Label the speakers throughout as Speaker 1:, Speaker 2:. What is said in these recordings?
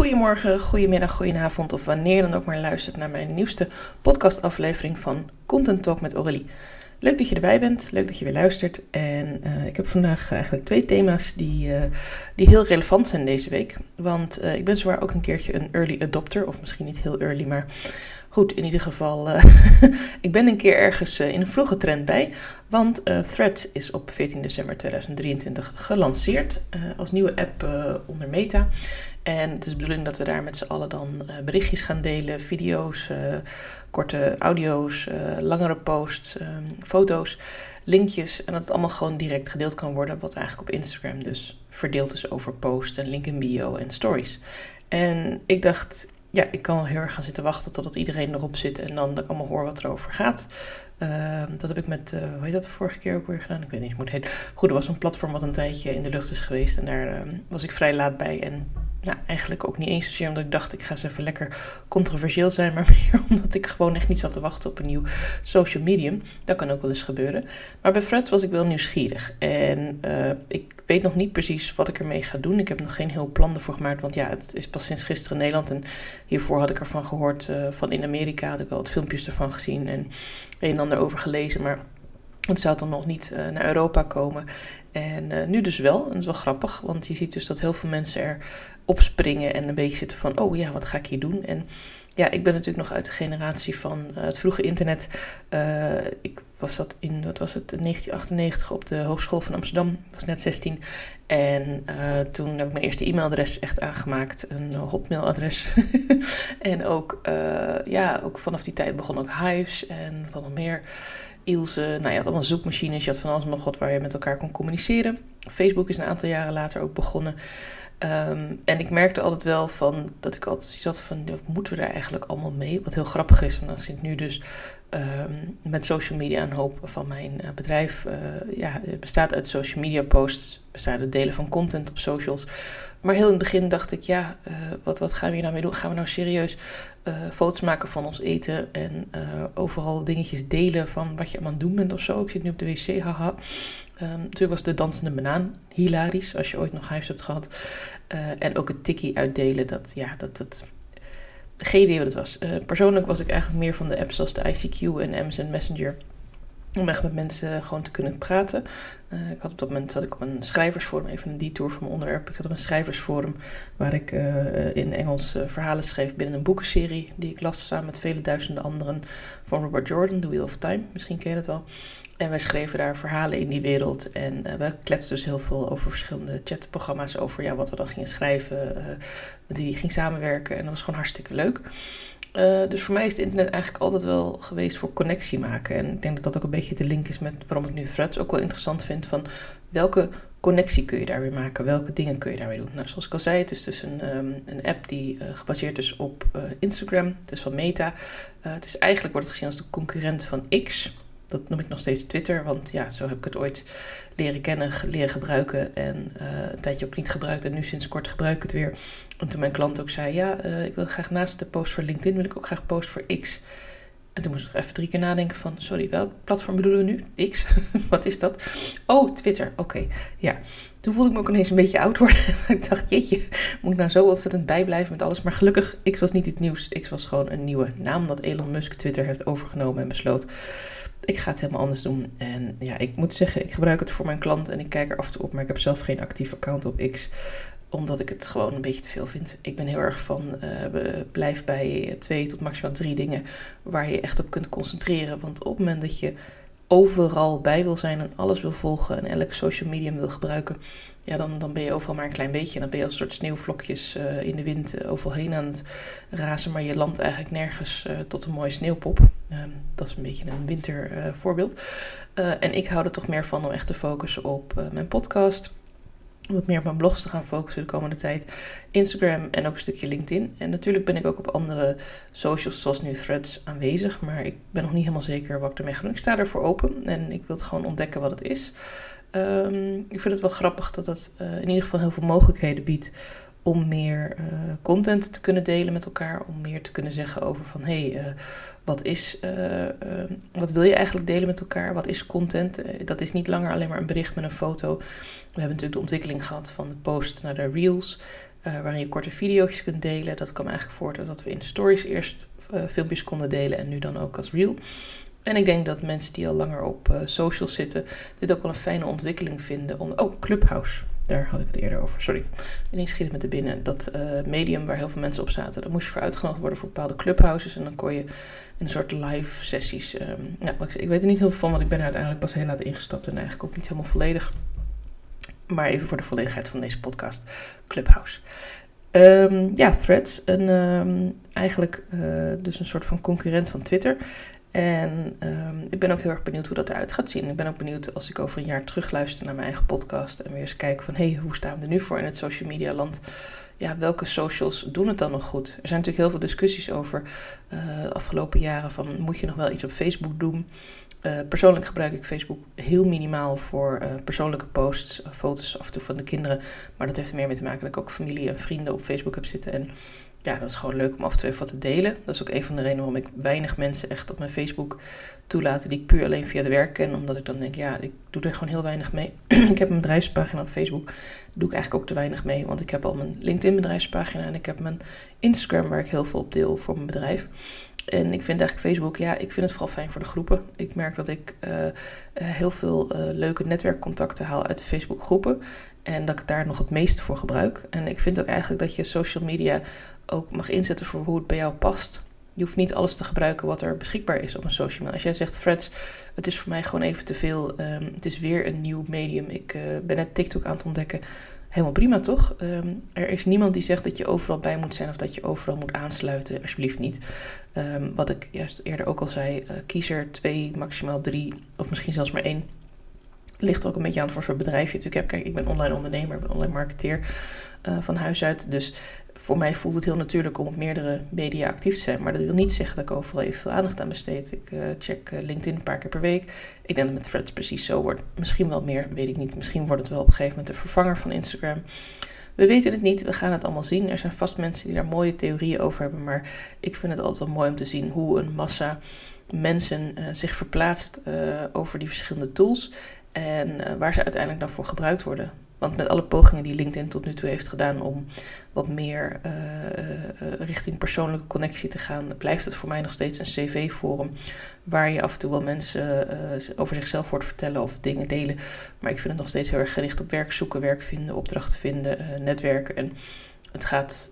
Speaker 1: Goedemorgen, goedemiddag, goedenavond of wanneer dan ook maar luistert naar mijn nieuwste podcastaflevering van Content Talk met Aurélie. Leuk dat je erbij bent, leuk dat je weer luistert. En uh, ik heb vandaag eigenlijk twee thema's die, uh, die heel relevant zijn deze week. Want uh, ik ben zwaar ook een keertje een early adopter, of misschien niet heel early, maar goed, in ieder geval, ik ben een keer ergens in een vroege trend bij. Want Threads is op 14 december 2023 gelanceerd als nieuwe app onder Meta. En het is de bedoeling dat we daar met z'n allen dan uh, berichtjes gaan delen, video's, uh, korte audio's, uh, langere posts, ehm, foto's, linkjes. En dat het allemaal gewoon direct gedeeld kan worden, wat eigenlijk op Instagram dus verdeeld is over post en link in bio en stories. En ik dacht, ja, ik kan heel erg gaan zitten wachten totdat iedereen erop zit en dan dat ik allemaal hoor wat er over gaat. Uh, dat heb ik met, uh, hoe heet dat, vorige keer ook weer gedaan? Ik weet niet hoe het heet. Goed, er was een platform wat een tijdje in de lucht is geweest en daar uh, was ik vrij laat bij. En nou, eigenlijk ook niet eens zozeer omdat ik dacht ik ga eens even lekker controversieel zijn, maar meer omdat ik gewoon echt niet zat te wachten op een nieuw social medium. Dat kan ook wel eens gebeuren. Maar bij Threads was ik wel nieuwsgierig en uh, ik weet nog niet precies wat ik ermee ga doen. Ik heb nog geen heel plan ervoor gemaakt, want ja, het is pas sinds gisteren in Nederland en hiervoor had ik ervan gehoord uh, van in Amerika, had ik wel wat filmpjes ervan gezien en een en ander over gelezen, maar het zou dan nog niet uh, naar Europa komen. En uh, nu dus wel. En dat is wel grappig, want je ziet dus dat heel veel mensen er opspringen en een beetje zitten van: oh ja, wat ga ik hier doen? En ja, ik ben natuurlijk nog uit de generatie van uh, het vroege internet. Ik was dat in, wat was het, 1998 op de Hogeschool van Amsterdam. Ik was net 16. En uh, toen heb ik mijn eerste e-mailadres echt aangemaakt. Een hotmailadres. en ook, ja, ook vanaf die tijd begon ook Hives en wat dan nog meer. Ilse, nou had allemaal zoekmachines, je had van alles nog wat waar je met elkaar kon communiceren. Facebook is een aantal jaren later ook begonnen. Um, en ik merkte altijd wel van dat ik altijd zat van wat moeten we daar eigenlijk allemaal mee? Wat heel grappig is. En dan zit nu dus um, met social media een hoop van mijn uh, bedrijf. Uh, ja, bestaat uit social media posts, bestaat uit delen van content op socials. Maar heel in het begin dacht ik, ja, uh, wat, wat gaan we hier nou mee doen? Gaan we nou serieus foto's maken van ons eten en overal dingetjes delen van wat je aan het doen bent of zo? Ik zit nu op de wc, haha. Um, natuurlijk was de dansende banaan hilarisch, als je ooit nog huis hebt gehad. En ook het tikkie uitdelen, dat, ja, dat, dat, geen idee wat het was. Uh, persoonlijk was ik eigenlijk meer van de apps zoals de ICQ en MSN Messenger. Om echt met mensen gewoon te kunnen praten. Uh, ik had op dat moment zat ik op een schrijversforum, even een detour van mijn onderwerp. Ik zat op een schrijversforum waar ik uh, in Engels verhalen schreef binnen een boekenserie die ik las samen met vele duizenden anderen van Robert Jordan, The Wheel of Time. Misschien ken je dat wel. En wij schreven daar verhalen in die wereld. En uh, we kletsten dus heel veel over verschillende chatprogramma's. Over ja, wat we dan gingen schrijven. Uh, die ging samenwerken. En dat was gewoon hartstikke leuk. Uh, dus voor mij is het internet eigenlijk altijd wel geweest voor connectie maken. En ik denk dat dat ook een beetje de link is met waarom ik nu threads ook wel interessant vind. Van welke connectie kun je daar weer maken? Welke dingen kun je daarmee doen? Nou, zoals ik al zei, het is dus een, um, een app die gebaseerd is op Instagram. Is van Meta. het is eigenlijk wordt het gezien als de concurrent van X. Dat noem ik nog steeds Twitter, want ja, zo heb ik het ooit leren kennen, leren gebruiken en uh, een tijdje ook niet gebruikt. En nu sinds kort gebruik ik het weer. En toen mijn klant ook zei, ja, uh, ik wil graag naast de post voor LinkedIn, wil ik ook graag post voor X. En toen moest ik nog even drie keer nadenken van, sorry, welk platform bedoelen we nu? X? Wat is dat? Oh, Twitter, oké, ja. Toen voelde ik me ook ineens een beetje oud worden. ik dacht, jeetje, moet ik nou zo ontzettend bijblijven met alles? Maar gelukkig, X was niet het nieuws. X was gewoon een nieuwe naam dat Elon Musk Twitter heeft overgenomen en besloot ik ga het helemaal anders doen. En ja, ik moet zeggen, ik gebruik het voor mijn klant en ik kijk er af en toe op, maar ik heb zelf geen actief account op X omdat ik het gewoon een beetje te veel vind. Ik ben heel erg van uh, blijf bij twee tot maximaal drie dingen waar je echt op kunt concentreren. Want op het moment dat je overal bij wil zijn en alles wil volgen en elk social medium wil gebruiken, ja, dan, dan ben je overal maar een klein beetje. En dan ben je als een soort sneeuwvlokjes uh, in de wind uh, overal heen aan het razen, maar je landt eigenlijk nergens tot een mooie sneeuwpop. Um, dat is een beetje een wintervoorbeeld. en ik hou er toch meer van om echt te focussen op mijn podcast wat meer op mijn blogs te gaan focussen de komende tijd. Instagram en ook een stukje LinkedIn. En natuurlijk ben ik ook op andere socials, zoals nu Threads, aanwezig. Maar ik ben nog niet helemaal zeker wat ik ermee ga doen. Ik sta ervoor open en ik wil het gewoon ontdekken wat het is. Um, ik vind het wel grappig dat het uh, in ieder geval heel veel mogelijkheden biedt om meer uh, content te kunnen delen met elkaar. Om meer te kunnen zeggen over van hé, hey, uh, wat is, uh, wat wil je eigenlijk delen met elkaar? Wat is content? dat is niet langer alleen maar een bericht met een foto. We hebben natuurlijk de ontwikkeling gehad van de post naar de reels. waarin je korte video's kunt delen. Dat kwam eigenlijk voort dat we in stories eerst filmpjes konden delen en nu dan ook als reel. En ik denk dat mensen die al langer op socials zitten, dit ook wel een fijne ontwikkeling vinden. Om, oh, Clubhouse. Daar had ik het eerder over. Sorry. Ineens schiet het met de binnen. Dat uh, medium waar heel veel mensen op zaten. Daar moest je voor uitgenodigd worden voor bepaalde clubhouses. En dan kon je een soort live sessies. Um, nou, ik, ik, weet er niet heel veel van, want ik ben er uiteindelijk pas heel laat ingestapt. En eigenlijk ook niet helemaal volledig. Maar even voor de volledigheid van deze podcast. Clubhouse. Um, ja, Threads. Een, um, eigenlijk uh, dus een soort van concurrent van Twitter. En um, ik ben ook heel erg benieuwd hoe dat eruit gaat zien. Ik ben ook benieuwd als ik over een jaar terugluister naar mijn eigen podcast en weer eens kijken van hé, hey, hoe staan we er nu voor in het social media land? Ja, welke socials doen het dan nog goed? Er zijn natuurlijk heel veel discussies over uh, de afgelopen jaren van moet je nog wel iets op Facebook doen? Uh, persoonlijk gebruik ik Facebook heel minimaal voor uh, persoonlijke posts, foto's af en toe van de kinderen. Maar dat heeft er meer mee te maken dat ik ook familie en vrienden op Facebook heb zitten. En ja, dat is gewoon leuk om af en toe even wat te delen. Dat is ook een van de redenen waarom ik weinig mensen echt op mijn Facebook toelaat die ik puur alleen via de werk ken. Omdat ik dan denk, ja, ik doe er gewoon heel weinig mee. ik heb een bedrijfspagina op Facebook. Daar doe ik eigenlijk ook te weinig mee. Want ik heb al mijn LinkedIn bedrijfspagina en ik heb mijn Instagram waar ik heel veel op deel voor mijn bedrijf. En ik vind eigenlijk Facebook, ja, ik vind het vooral fijn voor de groepen. Ik merk dat ik uh, heel veel uh, leuke netwerkcontacten haal uit de Facebook groepen. En dat ik daar nog het meest voor gebruik. En ik vind ook eigenlijk dat je social media ook mag inzetten voor hoe het bij jou past. Je hoeft niet alles te gebruiken wat er beschikbaar is op een social media. Als jij zegt, Freds, het is voor mij gewoon even te veel. Um, het is weer een nieuw medium. Ik uh, ben net TikTok aan het ontdekken. Helemaal prima, toch? Um, er is niemand die zegt dat je overal bij moet zijn of dat je overal moet aansluiten. Alsjeblieft niet. Um, wat ik juist eerder ook al zei, uh, kies er twee, maximaal drie of misschien zelfs maar één. Ligt ook een beetje aan voor zo'n bedrijf je natuurlijk. Kijk, ik ben online ondernemer, ben online marketeer uh, van huis uit. Dus voor mij voelt het heel natuurlijk om op meerdere media actief te zijn. Maar dat wil niet zeggen dat ik overal even veel aandacht aan besteed. Ik uh, check uh, LinkedIn een paar keer per week. Ik denk dat met Threads precies zo wordt. Misschien wel meer, weet ik niet. Misschien wordt het wel op een gegeven moment de vervanger van Instagram. We weten het niet, we gaan het allemaal zien. Er zijn vast mensen die daar mooie theorieën over hebben. Maar ik vind het altijd wel mooi om te zien hoe een massa mensen uh, zich verplaatst over die verschillende tools. En waar ze uiteindelijk dan voor gebruikt worden. Want met alle pogingen die LinkedIn tot nu toe heeft gedaan om wat meer uh, uh, richting persoonlijke connectie te gaan, blijft het voor mij nog steeds een cv-forum. Waar je af en toe wel mensen uh, over zichzelf hoort vertellen of dingen delen. Maar ik vind het nog steeds heel erg gericht op werk zoeken, werk vinden, opdrachten vinden, netwerken. En het gaat,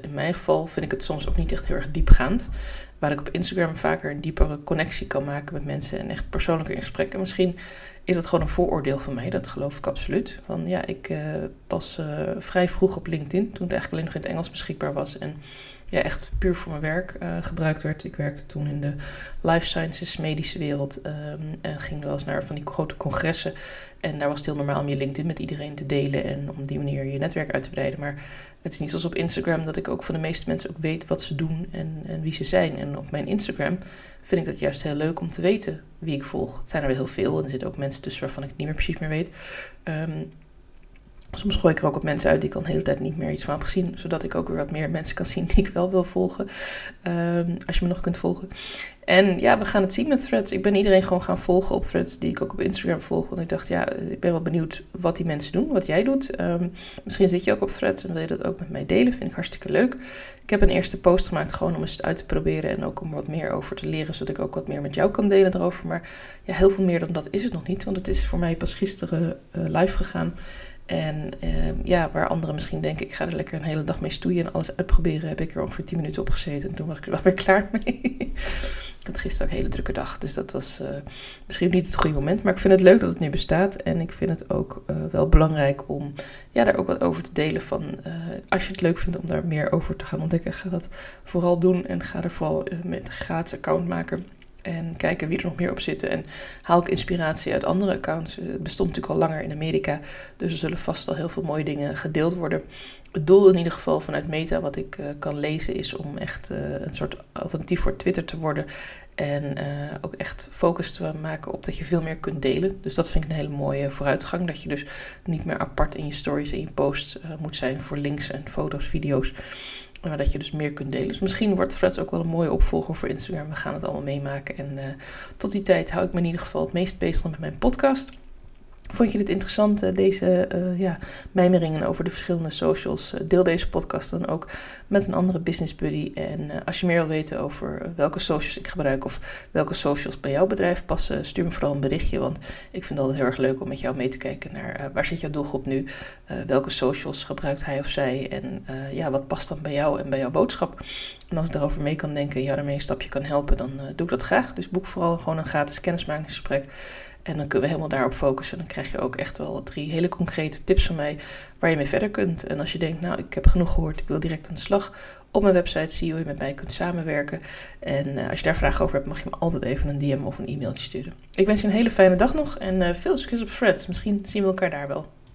Speaker 1: in mijn geval vind ik het soms ook niet echt heel erg diepgaand. Waar ik op Instagram vaker een diepere connectie kan maken met mensen en echt persoonlijke in gesprek. En misschien is dat gewoon een vooroordeel van mij. Dat geloof ik absoluut. Van ja, ik uh, was uh, vrij vroeg op LinkedIn, toen het eigenlijk alleen nog in het Engels beschikbaar was. En ja, echt puur voor mijn werk uh, gebruikt werd. Ik werkte toen in de life sciences, medische wereld. Um, en ging wel eens naar van die grote congressen. En daar was het heel normaal om je LinkedIn met iedereen te delen. En om die manier je netwerk uit te breiden. Maar het is niet zoals op Instagram dat ik ook van de meeste mensen ook weet wat ze doen en, en wie ze zijn. En op mijn Instagram vind ik dat juist heel leuk om te weten wie ik volg. Het zijn er wel heel veel en er zitten ook mensen tussen waarvan ik niet meer precies meer weet. Um, Soms gooi ik er ook op mensen uit die ik al een hele tijd niet meer iets van heb gezien. Zodat ik ook weer wat meer mensen kan zien die ik wel wil volgen. Um, als je me nog kunt volgen. En ja, we gaan het zien met threads. Ik ben iedereen gewoon gaan volgen op threads die ik ook op Instagram volg. Want ik dacht, ja, ik ben wel benieuwd wat die mensen doen, wat jij doet. Um, misschien zit je ook op threads en wil je dat ook met mij delen. Vind ik hartstikke leuk. Ik heb een eerste post gemaakt gewoon om eens het uit te proberen. En ook om wat meer over te leren, zodat ik ook wat meer met jou kan delen erover. Maar ja, heel veel meer dan dat is het nog niet. Want het is voor mij pas gisteren uh, live gegaan. En uh, ja, waar anderen misschien denken, ik ga er lekker een hele dag mee stoeien en alles uitproberen, heb ik er ongeveer 10 minuten op gezeten en toen was ik er wel weer klaar mee. ik had gisteren ook een hele drukke dag, dus dat was uh, misschien niet het goede moment. Maar ik vind het leuk dat het nu bestaat en ik vind het ook uh, wel belangrijk om ja, daar ook wat over te delen. Van, als je het leuk vindt om daar meer over te gaan ontdekken, ga dat vooral doen en ga er vooral met een gratis account maken en kijken wie er nog meer op zitten. En haal ik inspiratie uit andere accounts. Het bestond natuurlijk al langer in Amerika. Dus er zullen vast al heel veel mooie dingen gedeeld worden. Het doel in ieder geval vanuit Meta, wat ik uh, kan lezen, is om echt uh, een soort alternatief voor Twitter te worden. En ook echt focus te maken op dat je veel meer kunt delen. Dus dat vind ik een hele mooie vooruitgang. Dat je dus niet meer apart in je stories en je posts moet zijn voor links en foto's, video's. Maar dat je dus meer kunt delen. Dus misschien wordt Threads ook wel een mooie opvolger voor Instagram. We gaan het allemaal meemaken. En uh, tot die tijd hou ik me in ieder geval het meest bezig met mijn podcast. Vond je dit interessant, eh, deze uh, ja, mijmeringen over de verschillende socials? Eh, deel deze podcast dan ook met een andere business buddy. En als je meer wil weten over welke socials ik gebruik of welke socials bij jouw bedrijf passen, stuur me vooral een berichtje. Want ik vind het altijd heel erg leuk om met jou mee te kijken naar waar zit jouw doelgroep nu? welke socials gebruikt hij of zij? En ja, wat past dan bij jou en bij jouw boodschap? En als ik daarover mee kan denken en jou daarmee een stapje kan helpen, dan doe ik dat graag. Dus boek vooral gewoon een gratis kennismakingsgesprek. En dan kunnen we helemaal daarop focussen. Dan krijg je ook echt wel drie hele concrete tips van mij waar je mee verder kunt. En als je denkt, nou, ik heb genoeg gehoord, ik wil direct aan de slag. Op mijn website zie hoe je met mij kunt samenwerken. En uh, als je daar vragen over hebt, mag je me altijd even een DM of een e-mailtje sturen. Ik wens je een hele fijne dag nog en uh, veel succes op Threads. Misschien zien we elkaar daar wel.